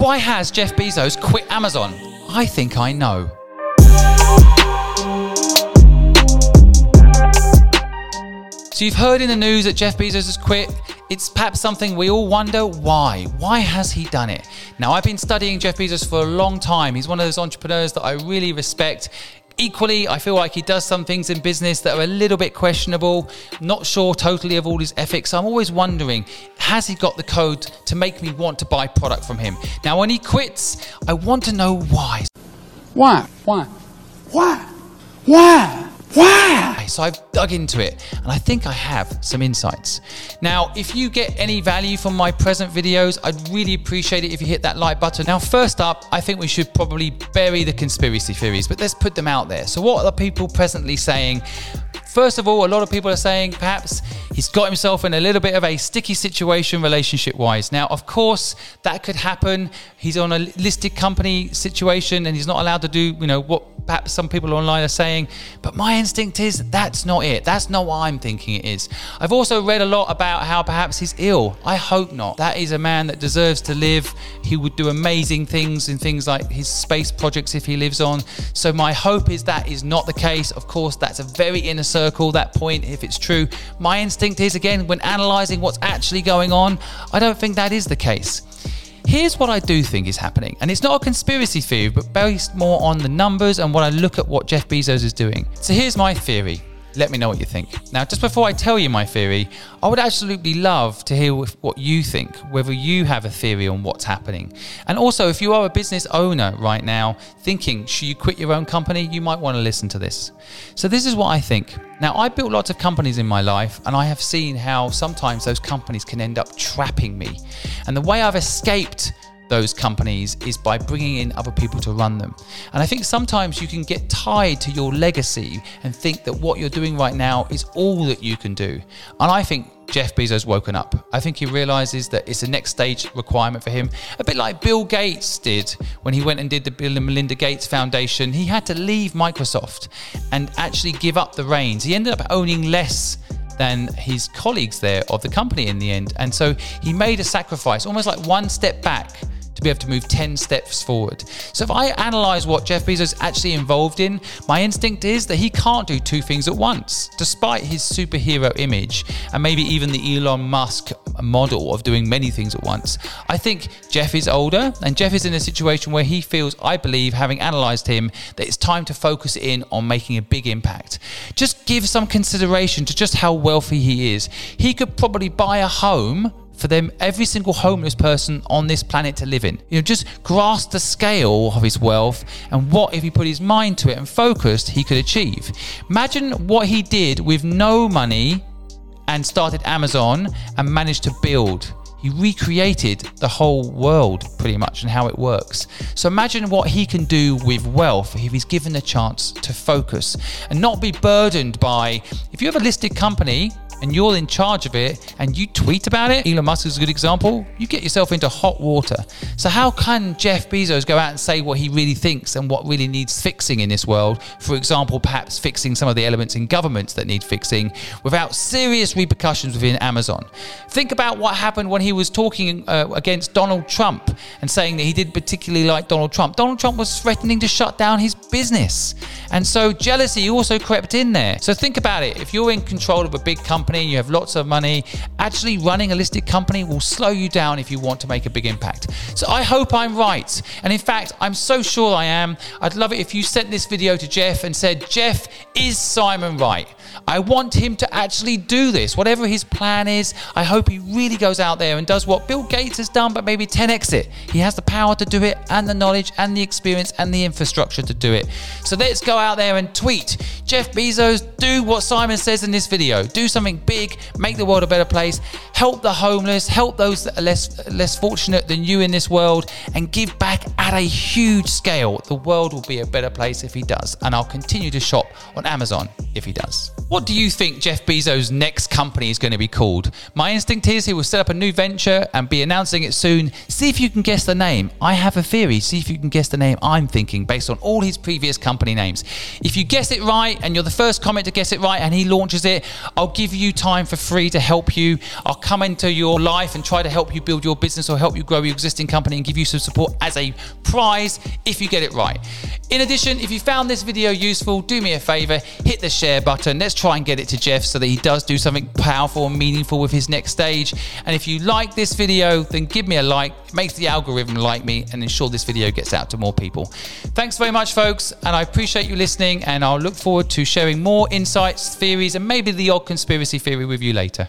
Why has Jeff Bezos quit Amazon? I think I know. So you've heard in the news that Jeff Bezos has quit. It's perhaps something we all wonder why. Why has he done it? Now, I've been studying Jeff Bezos for a long time. He's one of those entrepreneurs that I really respect. Equally, I feel like he does some things in business that are a little bit questionable. Not sure totally of all his ethics. I'm always wondering, has he got the code to make me want to buy product from him? Now, when he quits, I want to know why. Why? Why? Why? Why? Why? So I've dug into it and I think I have some insights. Now, if you get any value from my present videos, I'd really appreciate it if you hit that like button. Now, first up, I think we should probably bury the conspiracy theories, but let's put them out there. So, what are people presently saying? First of all, a lot of people are saying perhaps he's got himself in a little bit of a sticky situation relationship wise. Now, of course, that could happen. He's on a listed company situation and he's not allowed to do, you know, what perhaps some people online are saying, but my instinct is that's not it. That's not what I'm thinking it is. I've also read a lot about how perhaps he's ill. I hope not. That is a man that deserves to live. He would do amazing things in things like his space projects if he lives on. So my hope is that is not the case. Of course, that's a very inner circle, that point, if it's true. My instinct is, again, when analysing what's actually going on, I don't think that is the case. Here's what I do think is happening, and it's not a conspiracy theory, but based more on the numbers and what I look at what Jeff Bezos is doing. So here's my theory. Let me know what you think. Now, just before I tell you my theory, I would absolutely love to hear what you think, whether you have a theory on what's happening. And also, if you are a business owner right now thinking, should you quit your own company, you might want to listen to this. So, this is what I think. Now, I built lots of companies in my life, and I have seen how sometimes those companies can end up trapping me. And the way I've escaped those companies is by bringing in other people to run them. And I think sometimes you can get tied to your legacy and think that what you're doing right now is all that you can do. And I think Jeff Bezos woken up. I think he realizes that it's a next stage requirement for him, a bit like Bill Gates did when he went and did the Bill and Melinda Gates Foundation. He had to leave Microsoft and actually give up the reins. He ended up owning less than his colleagues there of the company in the end. And so he made a sacrifice, almost like one step back to be able to move 10 steps forward. So if I analyze what Jeff Bezos is actually involved in, my instinct is that he can't do two things at once, despite his superhero image and maybe even the Elon Musk model of doing many things at once. I think Jeff is older and Jeff is in a situation where he feels, I believe, having analyzed him, that it's time to focus in on making a big impact. Just give some consideration to just how wealthy he is. He could probably buy a home for them every single homeless person on this planet to live in. You know, just grasp the scale of his wealth and what if he put his mind to it and focused he could achieve. Imagine what he did with no money and started Amazon and managed to build. He recreated the whole world pretty much and how it works. So imagine what he can do with wealth if he's given the chance to focus and not be burdened by if you have a listed company and you're in charge of it and you tweet about it, Elon Musk is a good example, you get yourself into hot water. So, how can Jeff Bezos go out and say what he really thinks and what really needs fixing in this world? For example, perhaps fixing some of the elements in governments that need fixing without serious repercussions within Amazon. Think about what happened when he was talking uh, against Donald Trump and saying that he did particularly like Donald Trump. Donald Trump was threatening to shut down his business. And so jealousy also crept in there. So think about it. If you're in control of a big company, company, you have lots of money, actually running a listed company will slow you down if you want to make a big impact. So I hope I'm right. And in fact, I'm so sure I am. I'd love it if you sent this video to Jeff and said, Jeff, is Simon right? I want him to actually do this. Whatever his plan is, I hope he really goes out there and does what Bill Gates has done, but maybe 10x it. He has the power to do it, and the knowledge, and the experience, and the infrastructure to do it. So let's go out there and tweet Jeff Bezos, do what Simon says in this video. Do something big, make the world a better place, help the homeless, help those that are less, less fortunate than you in this world, and give back at a huge scale. The world will be a better place if he does. And I'll continue to shop on Amazon if he does. What do you think Jeff Bezos' next company is going to be called? My instinct is he will set up a new venture and be announcing it soon. See if you can guess the name. I have a theory. See if you can guess the name I'm thinking based on all his previous company names. If you guess it right and you're the first comment to guess it right and he launches it, I'll give you time for free to help you. I'll come into your life and try to help you build your business or help you grow your existing company and give you some support as a prize if you get it right. In addition, if you found this video useful, do me a favor, hit the share button. Let's try and get it to Jeff so that he does do something powerful and meaningful with his next stage. And if you like this video, then give me a like. It makes the algorithm like me and ensure this video gets out to more people. Thanks very much, folks, and I appreciate you listening. And I'll look forward to sharing more insights, theories, and maybe the odd conspiracy theory with you later.